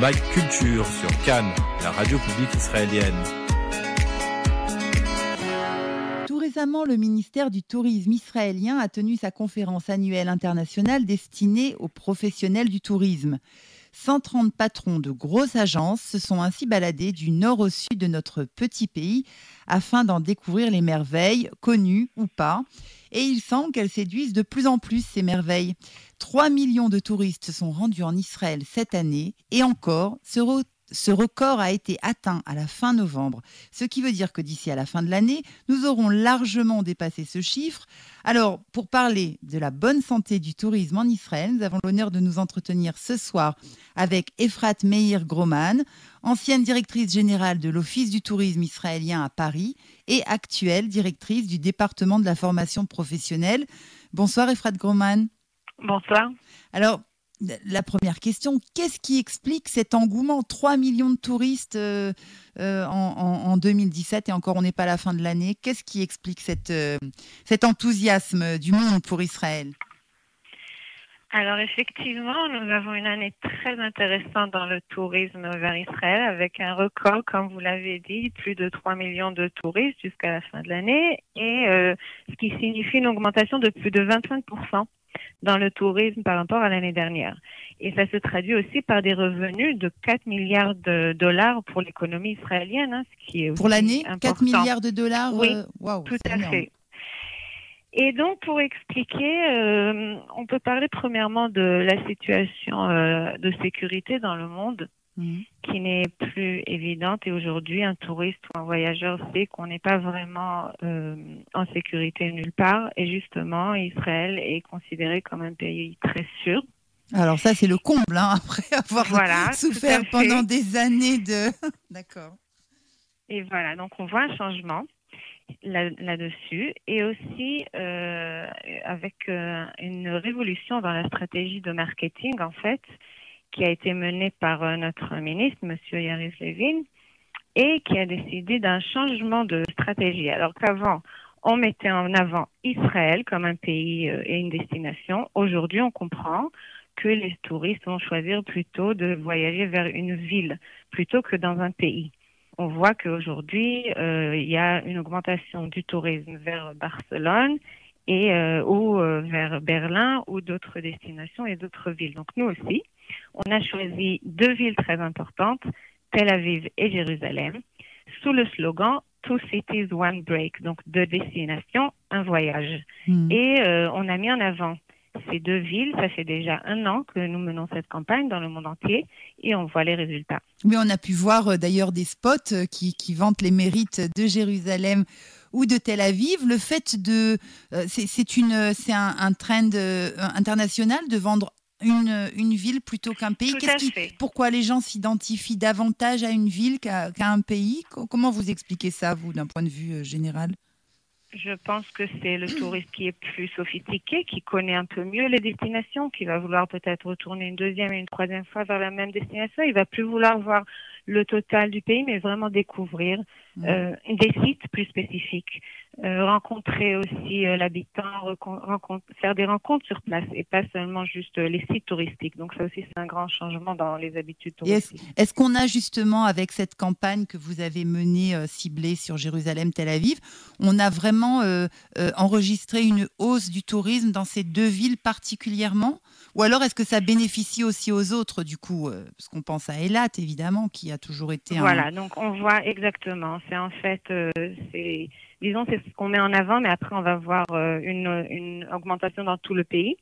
MAG Culture sur Cannes, la radio publique israélienne. Tout récemment, le ministère du Tourisme israélien a tenu sa conférence annuelle internationale destinée aux professionnels du tourisme. 130 patrons de grosses agences se sont ainsi baladés du nord au sud de notre petit pays afin d'en découvrir les merveilles, connues ou pas. Et il semble qu'elles séduisent de plus en plus ces merveilles. 3 millions de touristes sont rendus en Israël cette année et encore, ce, ce record a été atteint à la fin novembre, ce qui veut dire que d'ici à la fin de l'année, nous aurons largement dépassé ce chiffre. Alors, pour parler de la bonne santé du tourisme en Israël, nous avons l'honneur de nous entretenir ce soir avec Efrat Meir Groman, ancienne directrice générale de l'Office du tourisme israélien à Paris et actuelle directrice du département de la formation professionnelle. Bonsoir Efrat Groman. Bonsoir. Alors, la première question, qu'est-ce qui explique cet engouement? 3 millions de touristes euh, euh, en, 2017 et encore on n'est pas à la fin de l'année. Qu'est-ce qui explique euh, cet enthousiasme du monde pour Israël? Alors effectivement, nous avons une année très intéressante dans le tourisme vers Israël avec un record, comme vous l'avez dit, plus de 3 millions de touristes jusqu'à la fin de l'année. Et ce qui signifie une augmentation de plus de 25% dans le tourisme par rapport à l'année dernière. Et ça se traduit aussi par des revenus de 4 milliards de dollars pour l'économie israélienne, hein, ce qui est Pour l'année 4 milliards de dollars Oui, euh, tout à fait. Et donc, pour expliquer, euh, on peut parler premièrement de la situation euh, de sécurité dans le monde. Mhm. qui n'est plus évidente. Et aujourd'hui, un touriste ou un voyageur sait qu'on n'est pas vraiment euh, en sécurité nulle part. Et justement, Israël est considéré comme un pays très sûr. Alors ça, c'est le comble, hein, après avoir souffert pendant des années de... D'accord. Et voilà, donc on voit un changement là-dessus et aussi euh, avec euh, une révolution dans la stratégie de marketing, en fait, qui a été menée par euh, notre ministre, M. Yaris Levin, et qui a décidé d'un changement de stratégie. Alors qu'avant, on mettait en avant Israël comme un pays euh, et une destination. Aujourd'hui, on comprend que les touristes vont choisir plutôt de voyager vers une ville plutôt que dans un pays. On voit qu'aujourd'hui, euh, il y a une augmentation du tourisme vers Barcelone et ou vers Berlin ou d'autres destinations et d'autres villes. Donc nous aussi, on a choisi deux villes très importantes, Tel Aviv et Jérusalem, sous le slogan Two Cities, One Break, donc deux destinations, un voyage. Hmm. Et euh, on a mis en avant ces deux villes. Ça fait déjà un an que nous menons cette campagne dans le monde entier et on voit les résultats. Mais on a pu voir euh, d'ailleurs des spots euh, qui, vantent les mérites de Jérusalem ou de Tel Aviv. Le fait de, c'est une, c'est un, un trend international de vendre une, une ville plutôt qu'un pays. Qui, Pourquoi les gens s'identifient davantage à une ville qu'à un pays? Comment vous expliquez ça, vous, d'un point de vue euh, général? Je pense que c'est le touriste qui est plus sophistiqué, qui connaît un peu mieux les destinations, qui va vouloir peut-être retourner une deuxième et une troisième fois vers la même destination. Il va plus vouloir voir le total du pays, mais vraiment découvrir euh, des sites plus spécifiques, rencontrer aussi euh, l'habitant, faire des rencontres sur place et pas seulement juste les sites touristiques. Donc ça aussi c'est un grand changement dans les habitudes touristiques. Est-ce qu'on a justement avec cette campagne que vous avez menée ciblée sur Jérusalem, Tel Aviv, on a vraiment enregistré une hausse du tourisme dans ces deux villes particulièrement? Ou alors est-ce que ça bénéficie aussi aux autres du coup Parce qu'on pense à Elat évidemment qui a toujours été. Voilà, donc on voit exactement. C'est en fait, euh, c'est, disons, c'est ce qu'on met en avant, mais après on va voir euh, une, une, augmentation dans tout le pays.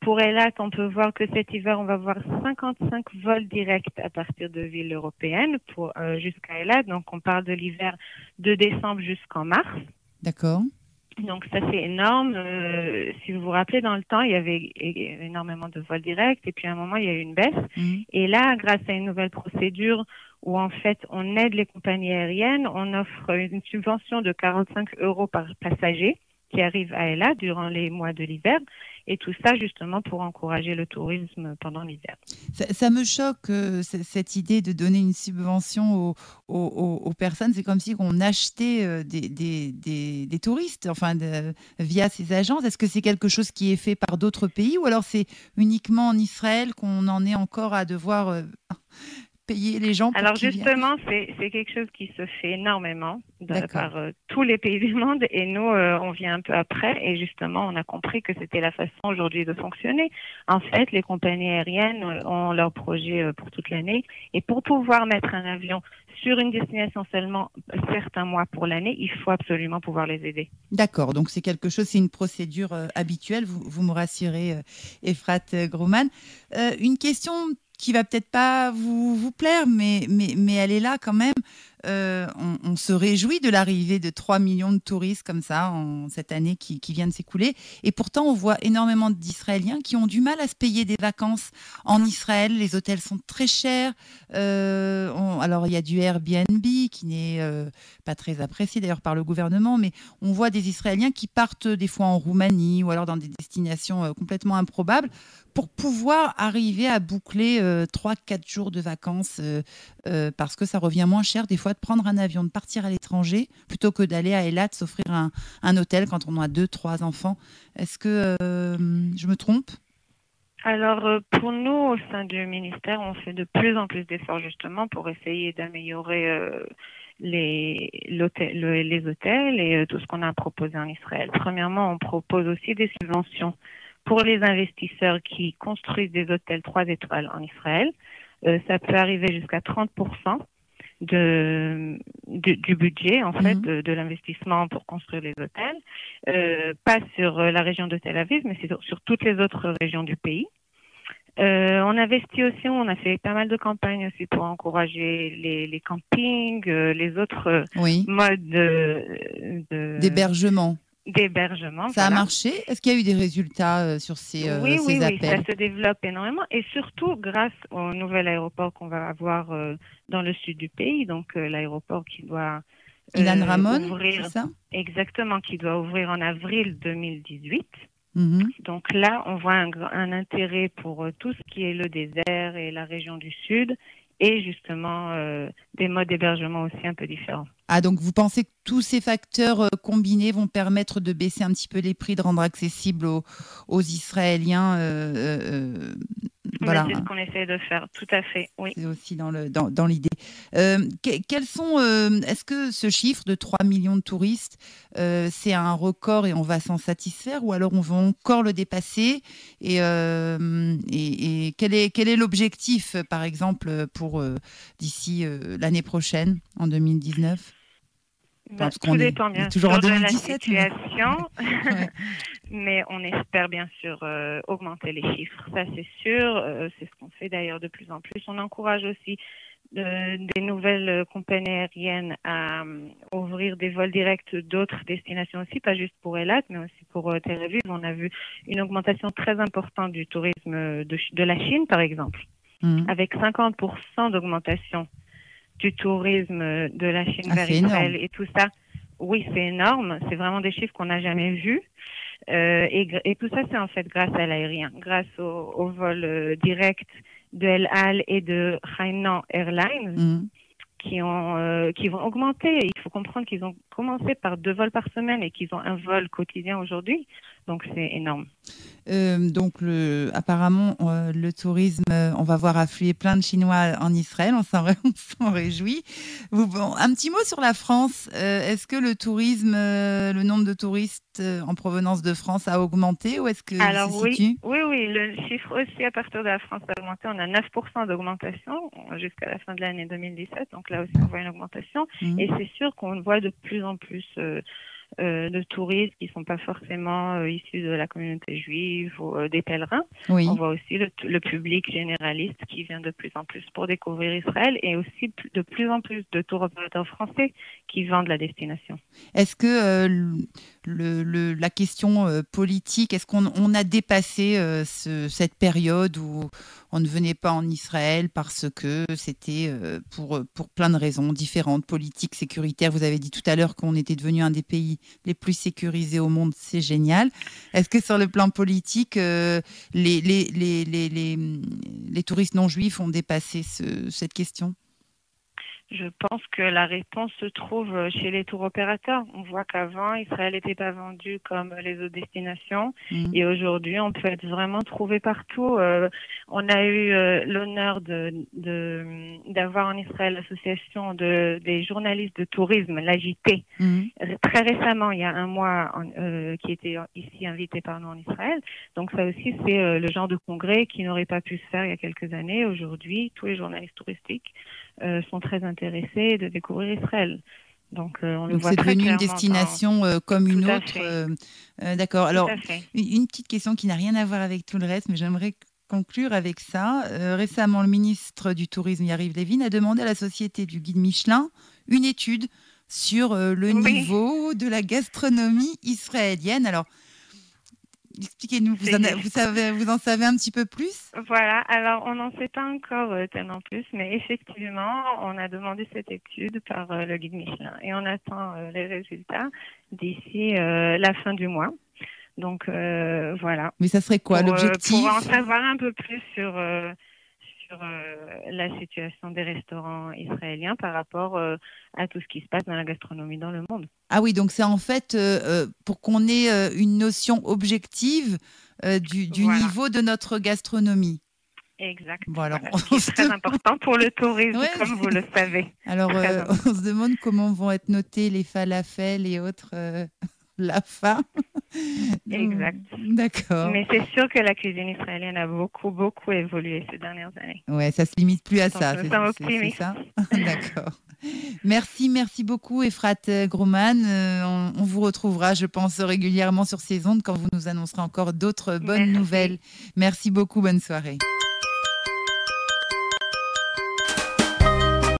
Pour Elat, on peut voir que cet hiver, on va voir 55 vols directs à partir de villes européennes pour euh, jusqu'à Elat. Donc on parle de l'hiver de décembre jusqu'en mars. D'accord. Donc ça c'est énorme. Euh, si vous vous rappelez dans le temps, il y avait énormément de vols directs et puis à un moment il y a eu une baisse. Mhm. Et là, grâce à une nouvelle procédure où en fait on aide les compagnies aériennes, on offre une subvention de 45 euros par passager qui arrive à Ella durant les mois de l'hiver. Et tout ça justement pour encourager le tourisme pendant l'hiver. Ça, me choque euh, cette idée de donner une subvention aux, personnes. C'est comme si on achetait euh, des, touristes, enfin via ces agences. Est-ce que c'est quelque chose qui est fait par d'autres pays ou alors c'est uniquement en Israël qu'on en est encore à devoir euh, payer les gens pour Alors justement, c'est quelque chose qui se fait énormément de- par euh, tous les pays du monde. Et nous, euh, on vient un peu après. Et justement, on a compris que c'était la façon aujourd'hui de fonctionner. En fait, les compagnies aériennes ont leur projet euh, pour toute l'année. Et pour pouvoir mettre un avion sur une destination seulement certains mois pour l'année, il faut absolument pouvoir les aider. D'accord, donc c'est quelque chose, c'est une procédure euh, habituelle, vous, vous me rassurez, Efrat Groman. Une question qui va peut-être pas vous, plaire, mais, mais, mais elle est là quand même. Euh, on, se réjouit de l'arrivée de 3 millions de touristes comme ça en cette année qui, vient de s'écouler. Et pourtant, on voit énormément d'Israéliens qui ont du mal à se payer des vacances en Israël. Les hôtels sont très chers. Euh, alors, il y a du Airbnb qui n'est euh, pas très apprécié d'ailleurs par le gouvernement, mais on voit des Israéliens qui partent des fois en Roumanie ou alors dans des destinations complètement improbables pour pouvoir arriver à boucler euh, 3-4 jours de vacances parce que ça revient moins cher des fois de prendre un avion, de partir à l'étranger plutôt que d'aller à Eilat s'offrir un, un hôtel quand on a deux, trois enfants. Est-ce que euh, je me trompe? Alors, euh, pour nous, au sein du ministère, on fait de plus en plus d'efforts justement pour essayer d'améliorer euh, les, le- les hôtels et euh, tout ce qu'on a proposé en Israël. Premièrement, on propose aussi des subventions pour les investisseurs qui construisent des hôtels 3 étoiles en Israël. Ça peut arriver jusqu'à 30 de, du, du budget en fait Mhm. de, de l'investissement pour construire les hôtels, Euh, pas sur euh, la région de Tel Aviv, mais c'est sur, sur toutes les autres régions du pays. Euh, on investit aussi, on a fait pas mal de campagnes aussi pour encourager les, les campings, euh, les autres euh, Oui. modes de, de- D'hébergement. D'hébergement. Ça a marché? Est-ce qu'il y a eu des résultats euh, sur ces, euh, oui, ces oui, oui, ça se développe énormément et surtout grâce au nouvel aéroport qu'on va avoir euh, dans le sud du pays, donc l'aéroport qui doit Ilan Ramon, ouvrir ça? Exactement, qui doit ouvrir en avril 2018. Mhm. Donc là, on voit un, un intérêt pour tout ce qui est le désert et la région du sud et justement des modes d'hébergement aussi un peu différents. Ah, donc vous pensez que tous ces facteurs euh, combinés vont permettre de baisser un petit peu les prix, de rendre accessible aux, aux Israéliens euh, euh, Voilà. C'est ce qu'on essaie de faire, tout à fait, oui. C'est aussi dans le dans, dans l'idée. Euh, que- quels sont euh, Est-ce que ce chiffre de 3 millions de touristes, euh, c'est un record et on va s'en satisfaire, ou alors on va encore le dépasser Et, et, et quel est quel est l'objectif, par exemple, pour d'ici l'année prochaine, en 2019 Bah, parce tout dépend bien toujours sûr en de la 2017, mais- situation, Ouais. mais on espère bien sûr euh, augmenter les chiffres, ça c'est sûr. Euh, c'est ce qu'on fait d'ailleurs de plus en plus. On encourage aussi euh, des nouvelles compagnies aériennes à ouvrir des vols directs d'autres destinations aussi, pas juste pour Elat, mais aussi pour Tel Aviv. On a vu une augmentation très importante du tourisme de, la Chine, par exemple Mhm. avec 50% d'augmentation du tourisme de la Chine Ah, vers c'est Israël énorme. et tout ça. Oui, c'est énorme. C'est vraiment des chiffres qu'on n'a jamais vus. Euh, et, et tout ça, c'est en fait grâce à l'aérien, grâce au, au vol euh, direct de El Al et de Hainan Airlines Mhm. qui ont euh, qui vont augmenter. Il faut comprendre qu'ils ont commencé par deux vols par semaine et qu'ils ont un vol quotidien aujourd'hui. Donc c'est énorme. Euh, donc, le, apparemment, euh, le tourisme, euh, on va voir affluer plein de Chinois en Israël. On s'en, réjouit. Vous, bon, un petit mot sur la France. Est-ce que le tourisme, le nombre de touristes en provenance de France a augmenté ou est-ce que Alors se oui, situe? Oui, oui, le chiffre aussi à partir de la France a augmenté. On a 9% d'augmentation jusqu'à la fin de l'année 2017. Donc là aussi, on voit une augmentation. Mhm. Et c'est sûr qu'on voit de plus en plus de touristes qui sont pas forcément euh, issus de la communauté juive ou euh, des pèlerins. Oui. On voit aussi le, le public généraliste qui vient de plus en plus pour découvrir Israël et aussi de plus en plus de tour opérateurs français qui vendent la destination. Est-ce que euh, le, le- la question euh, politique, est-ce qu'on on a dépassé euh, ce- cette période où on ne venait pas en Israël parce que c'était euh, pour, pour plein de raisons différentes, politiques, sécuritaires. Vous avez dit tout à l'heure qu'on était devenu un des pays les plus sécurisés au monde, c'est génial. Est-ce que sur le plan politique, euh, les, les, les, les touristes non juifs ont dépassé ce- cette question? Je pense que la réponse se trouve chez les tours opérateurs. On voit qu'avant, Israël n'était pas vendu comme les autres destinations. Mhm. Et aujourd'hui, on peut être vraiment trouvé partout. Euh, on a eu euh, l'honneur de, de- d'avoir en Israël l'association de, des journalistes de tourisme, l'AJT, Mhm. très récemment, il y a un mois, en- euh, qui était ici invité par nous en Israël. Donc ça aussi, c'est euh, le genre de congrès qui n'aurait pas pu se faire il y a quelques années. Aujourd'hui, tous les journalistes touristiques sont très intéressés de découvrir Israël. Donc euh, on le Donc voit c'est devenu une destination euh, comme une Tout autre. euh, euh, D'accord. Alors. Une petite question qui n'a rien à voir avec tout le reste, mais j'aimerais conclure avec ça. Euh, récemment, le ministre du Tourisme, Yariv Levin, a demandé à la société du guide Michelin une étude sur euh, le Oui. niveau de la gastronomie israélienne. Alors, expliquez-nous, vous, vous, savez, vous en savez un petit peu plus? Voilà, alors on n'en sait pas encore euh, tellement plus, mais effectivement, on a demandé cette étude par euh, le guide Michelin et on attend euh, les résultats d'ici euh, la fin du mois. Donc euh, voilà. Mais ça serait quoi l'objectif? Pour en savoir un peu plus sur, euh, sur euh, la situation des restaurants israéliens par rapport euh, à tout ce qui se passe dans la gastronomie dans le monde. Ah oui, donc c'est en fait euh, pour qu'on ait une notion objective du, du Voilà. niveau de notre gastronomie. Exact. Bon, alors, Voilà, ce qui on est se- très important pour le tourisme, Ouais. comme vous le savez. Alors, euh, on se demande comment vont être notés les falafels et autres euh, la faim. Exact. D'accord. Mais c'est sûr que la cuisine israélienne a beaucoup, beaucoup évolué ces dernières années. Ouais, ça se limite plus à Donc, ça. c'est- ça. D'accord. Merci, merci beaucoup, Efrat Groman. Euh, on, on vous retrouvera, je pense, régulièrement sur ces ondes quand vous nous annoncerez encore d'autres bonnes Merci. nouvelles. Merci beaucoup, bonne soirée.